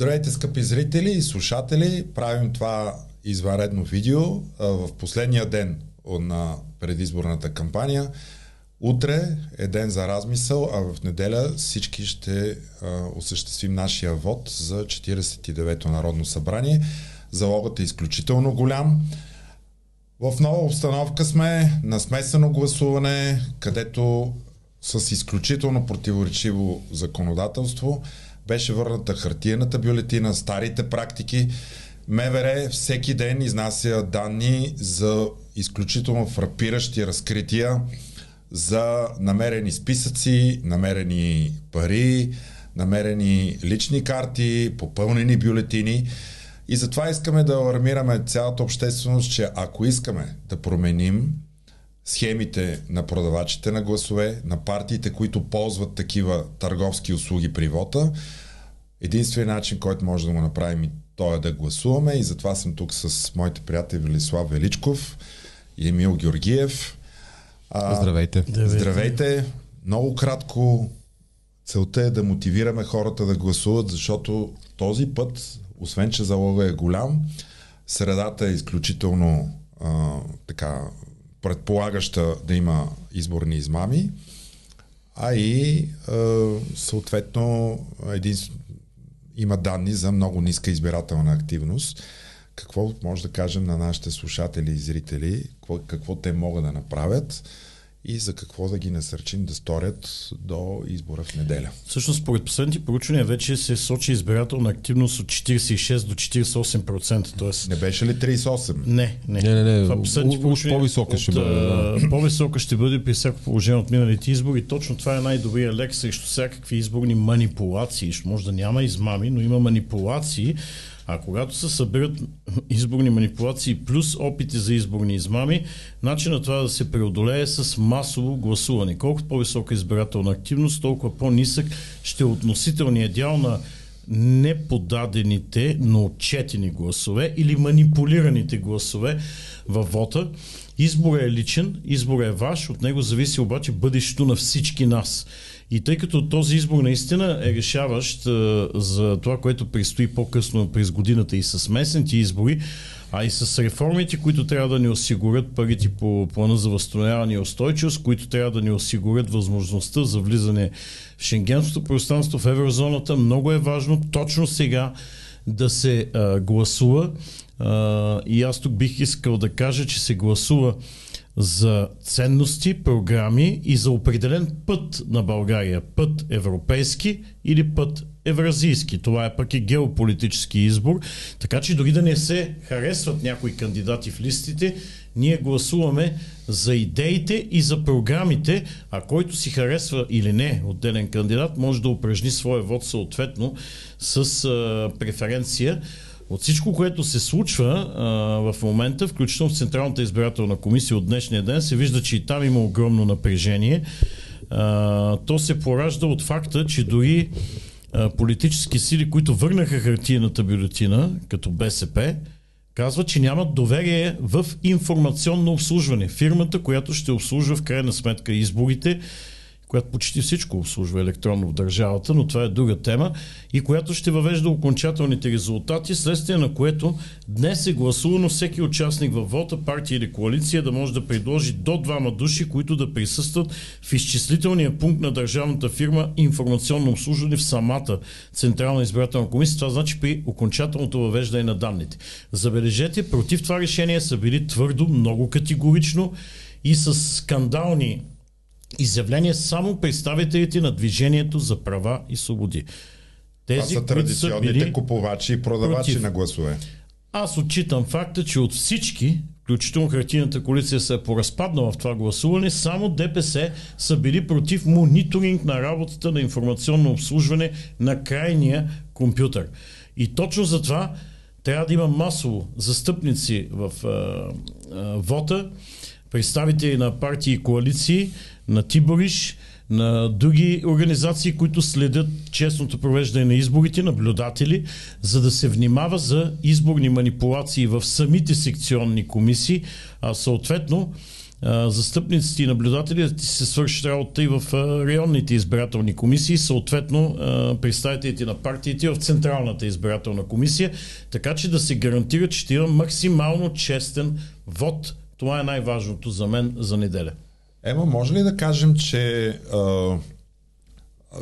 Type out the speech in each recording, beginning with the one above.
Здравейте, скъпи зрители и слушатели! Правим това извънредно видео в последния ден на предизборната кампания. Утре е ден за размисъл, а в неделя всички ще осъществим нашия вод за 49-то Народно събрание. Залогът е изключително голям. В нова обстановка сме на смесено гласуване, където с изключително противоречиво законодателство беше върната хартиената бюлетина, старите практики. МВР всеки ден изнася данни за изключително фрапиращи разкрития за намерени списъци, намерени пари, намерени лични карти, попълнени бюлетини. И затова искаме да алармираме цялата общественост, че ако искаме да променим схемите на продавачите на гласове, на партиите, които ползват такива търговски услуги при вота, единственият начин, който може да го направим и то е да гласуваме и затова съм тук с моите приятели Велислав Величков и Емил Георгиев. А, здравейте. здравейте. Здравейте. Много кратко целта е да мотивираме хората да гласуват, защото този път, освен че залога е голям, средата е изключително а, така предполагаща да има изборни измами, а и съответно един, има данни за много ниска избирателна активност. Какво може да кажем на нашите слушатели и зрители, какво, какво те могат да направят? И за какво да ги насърчим да сторят до избора в неделя. Всъщност, според последните проучвания вече се сочи избирателна активност от 46 до 48%. Тоест... Не беше ли 38? Не, не. Не, не, не. Това последните проучвания по-висока ще бъде. Да. По-висока ще бъде при всяко положение от миналите избори. Точно това е най-добрият лек срещу всякакви изборни манипулации. Може да няма измами, но има манипулации а когато се съберат изборни манипулации плюс опити за изборни измами, начинът това да се преодолее с масово гласуване. Колкото по-висока избирателна активност, толкова по-нисък ще е относителният дял на неподадените, но отчетени гласове или манипулираните гласове във вота. Изборът е личен, изборът е ваш, от него зависи обаче бъдещето на всички нас. И тъй като този избор наистина е решаващ а, за това, което предстои по-късно през годината и с местните избори, а и с реформите, които трябва да ни осигурят парите по плана за възстановяване и устойчивост, които трябва да ни осигурят възможността за влизане в шенгенското пространство, в еврозоната, много е важно точно сега да се а, гласува. А, и аз тук бих искал да кажа, че се гласува за ценности, програми и за определен път на България. Път европейски или път евразийски. Това е пък и геополитически избор. Така че дори да не се харесват някои кандидати в листите, ние гласуваме за идеите и за програмите, а който си харесва или не отделен кандидат, може да упражни своя вод съответно с а, преференция. От всичко, което се случва а, в момента, включително в Централната избирателна комисия от днешния ден, се вижда, че и там има огромно напрежение. А, то се поражда от факта, че дори а, политически сили, които върнаха хартийната бюлетина, като БСП, казват, че нямат доверие в информационно обслужване. Фирмата, която ще обслужва в крайна сметка изборите, която почти всичко обслужва електронно в държавата, но това е друга тема, и която ще въвежда окончателните резултати, следствие на което днес е гласувано всеки участник във вота, партия или коалиция да може да предложи до двама души, които да присъстват в изчислителния пункт на държавната фирма информационно обслужване в самата Централна избирателна комисия. Това значи при окончателното въвеждане на данните. Забележете, против това решение са били твърдо, много категорично и с скандални изявления само представителите на Движението за права и свободи. Тези, Това са традиционните са купувачи и продавачи против. на гласове. Аз отчитам факта, че от всички, включително хартийната коалиция се е поразпаднала в това гласуване, само ДПС са били против мониторинг на работата на информационно обслужване на крайния компютър. И точно за това трябва да има масово застъпници в а, а, вота, представители на партии и коалиции, на Тибориш, на други организации, които следят честното провеждане на изборите, наблюдатели, за да се внимава за изборни манипулации в самите секционни комисии, а съответно застъпниците и наблюдателите се свършат работа и в районните избирателни комисии, съответно представителите на партиите в Централната избирателна комисия, така че да се гарантира, че има максимално честен вод. Това е най-важното за мен за неделя. Ема, може ли да кажем, че а,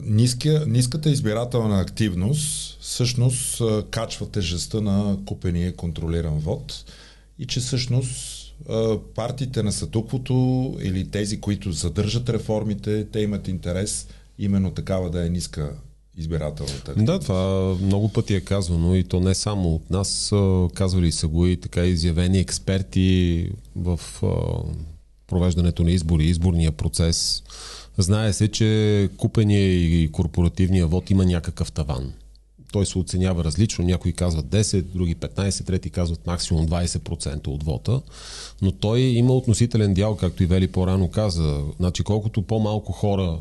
ниска, ниската избирателна активност всъщност качва тежестта на купения контролиран вод и че всъщност партиите на статуквото или тези, които задържат реформите, те имат интерес именно такава да е ниска избирателната. Да, това много пъти е казвано и то не само от нас. Казвали са го и така изявени експерти в провеждането на избори, изборния процес. Знае се, че купения и корпоративния вод има някакъв таван той се оценява различно. Някои казват 10, други 15, трети казват максимум 20% от вота. Но той има относителен дял, както и Вели по-рано каза. Значи колкото по-малко хора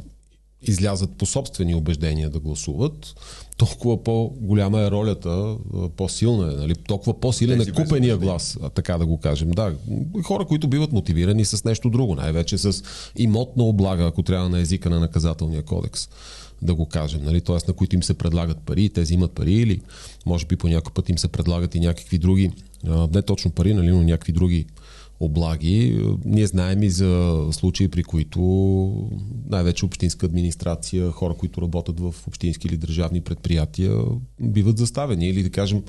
излязат по собствени убеждения да гласуват, толкова по-голяма е ролята, по-силна е, нали? толкова по-силен е купения глас, така да го кажем. Да, хора, които биват мотивирани с нещо друго, най-вече с имотна облага, ако трябва на езика на наказателния кодекс да го кажем, нали? т.е. на които им се предлагат пари, те взимат пари или може би по някой път им се предлагат и някакви други, не точно пари, нали, но някакви други облаги. Ние знаем и за случаи, при които най-вече общинска администрация, хора, които работят в общински или държавни предприятия, биват заставени или да кажем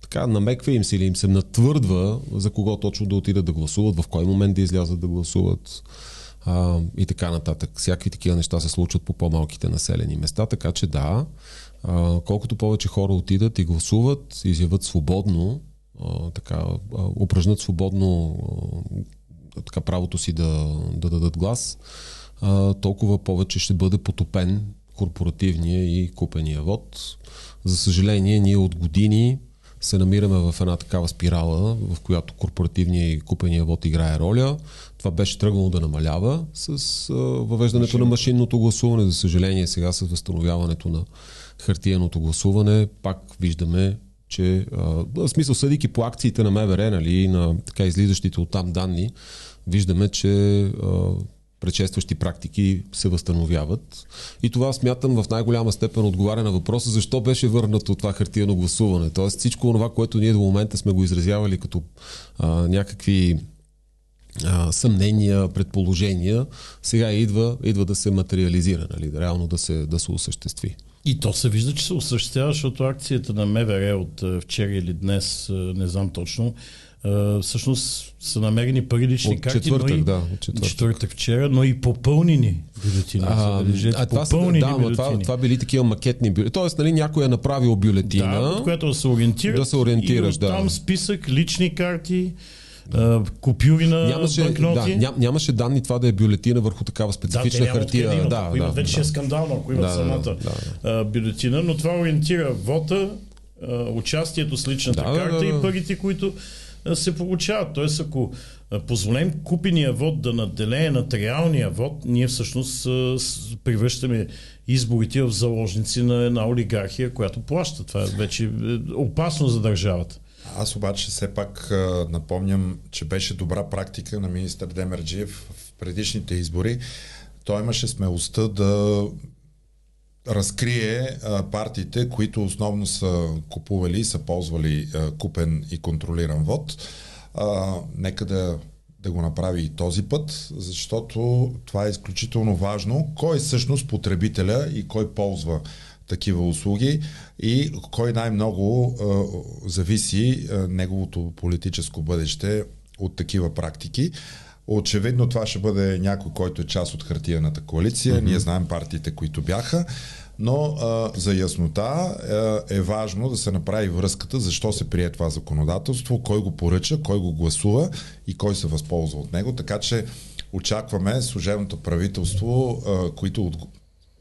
така намеква им се или им се натвърдва за кого точно да отидат да гласуват, в кой момент да излязат да гласуват а, и така нататък. Всякакви такива неща се случват по по-малките населени места, така че да, а, колкото повече хора отидат и гласуват, изяват свободно, а, така, упражнат свободно а, така, правото си да, да дадат глас, а, толкова повече ще бъде потопен корпоративния и купения вод. За съжаление, ние от години се намираме в една такава спирала, в която корпоративния и купения вод играе роля. Това беше тръгнало да намалява с а, въвеждането Машин. на машинното гласуване. За съжаление, сега с възстановяването на хартиеното гласуване, пак виждаме, че а, в смисъл съдики по акциите на МВР, нали, на така излизащите от там данни, виждаме, че а, предшестващи практики се възстановяват. И това смятам в най-голяма степен отговаря на въпроса защо беше върнато това хартиено гласуване. Тоест всичко това, което ние до момента сме го изразявали като а, някакви а, съмнения, предположения, сега идва, идва да се материализира, нали, реално да се, да се осъществи. И то се вижда, че се осъществява, защото акцията на МВР от вчера или днес, не знам точно, всъщност са намерени пари лични от карти, четвъртък, но и, да, от четвъртък. четвъртък вчера, но и попълнени бюлетини. А, а, това, попълнени да, бюлетини. Това, това били такива макетни бюлетини. Тоест, нали, някой е направил бюлетина. Да, от която да се ориентира. Да се ориентираш, и да. Там списък, лични карти, купюри на нямаше, банкноти. Да, ням, нямаше данни това да е бюлетина върху такава специфична да, хартия. Да, да, да, вече да. е скандално, ако има да, самата да, да. бюлетина, но това ориентира вота, участието с личната да, карта да, да, да. и парите, които се получават. Тоест, ако позволим купения вод да наделее над реалния вод, ние всъщност превръщаме изборите в заложници на една олигархия, която плаща. Това е вече е, опасно за държавата. Аз обаче все пак напомням, че беше добра практика на министър Демерджиев в предишните избори. Той имаше смелостта да разкрие а, партиите, които основно са купували и са ползвали а, купен и контролиран вод. А, нека да, да го направи и този път, защото това е изключително важно. Кой е всъщност потребителя и кой ползва такива услуги и кой най-много а, зависи а, неговото политическо бъдеще от такива практики. Очевидно това ще бъде някой, който е част от хартияната коалиция. Mm-hmm. Ние знаем партиите, които бяха. Но а, за яснота а, е важно да се направи връзката защо се прие това законодателство, кой го поръча, кой го гласува и кой се възползва от него. Така че очакваме служебното правителство, а, които от,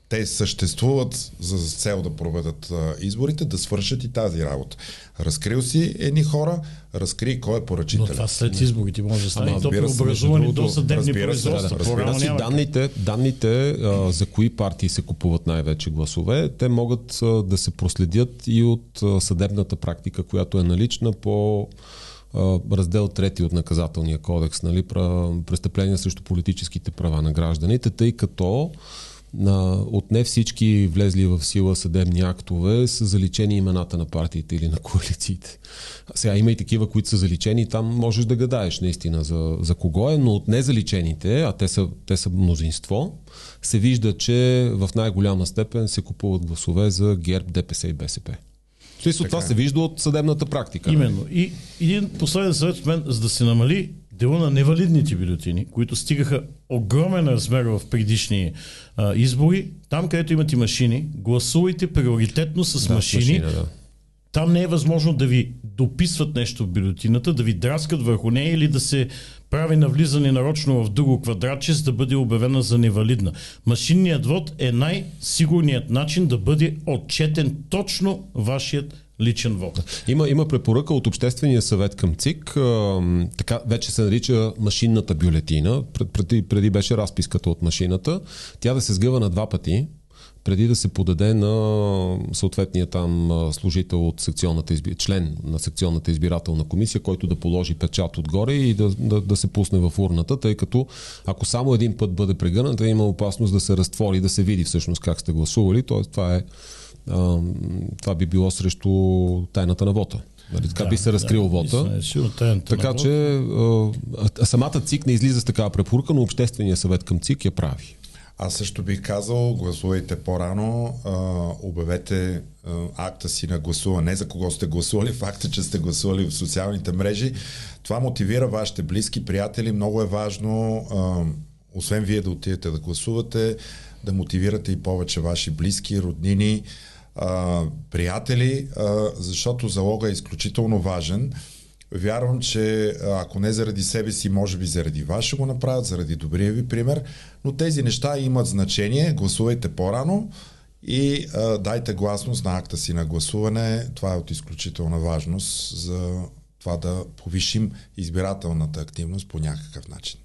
те съществуват за цел да проведат а, изборите, да свършат и тази работа. Разкрил си едни хора, разкри кой е поръчител. Но това след изборите може да стане. То образувани до съдебни производства. Разбира се, данните, данните а, за кои партии се купуват най-вече гласове, те могат а, да се проследят и от а, съдебната практика, която е налична по раздел 3 от наказателния кодекс, нали, престъпления срещу политическите права на гражданите, тъй като на, от не всички влезли в сила съдебни актове са заличени имената на партиите или на коалициите. Сега има и такива, които са заличени, там можеш да гадаеш наистина за, за кого е, но от незаличените, а те са, те са мнозинство, се вижда, че в най-голяма степен се купуват гласове за ГЕРБ, ДПС и БСП. Смисъл, това е. се вижда от съдебната практика. Именно. И един последен съвет от мен, за да се намали дела на невалидните бюлетини, които стигаха огромен размер в предишни а, избори, там където имате машини, гласувайте приоритетно с да, машини. Машина, да. Там не е възможно да ви дописват нещо в бюлетината, да ви драскат върху нея или да се прави навлизане нарочно в друго квадратче, за да бъде обявена за невалидна. Машинният вод е най-сигурният начин да бъде отчетен точно вашият личен вод. Има, има препоръка от Обществения съвет към ЦИК, а, така вече се нарича машинната бюлетина, преди, преди беше разписката от машината, тя да се сгъва на два пъти, преди да се подаде на съответния там служител от секционната изби... член на секционната избирателна комисия, който да положи печат отгоре и да, да, да се пусне в урната, тъй като ако само един път бъде прегърнат, има опасност да се разтвори, да се види всъщност как сте гласували. Тоест, това е а, това би било срещу тайната на вота. Нали, така да, би се разкрил да, вота. Е така че а, самата ЦИК не излиза с такава препоръка, но Обществения съвет към ЦИК я прави. Аз също бих казал, гласувайте по-рано, а, обявете а, акта си на гласуване, за кого сте гласували, факта, че сте гласували в социалните мрежи. Това мотивира вашите близки, приятели. Много е важно, а, освен вие да отидете да гласувате, да мотивирате и повече ваши близки, роднини, а, приятели, а, защото залога е изключително важен. Вярвам, че ако не заради себе си, може би заради вас ще го направят, заради добрия ви пример, но тези неща имат значение. Гласувайте по-рано и а, дайте гласност на акта си на гласуване. Това е от изключителна важност за това да повишим избирателната активност по някакъв начин.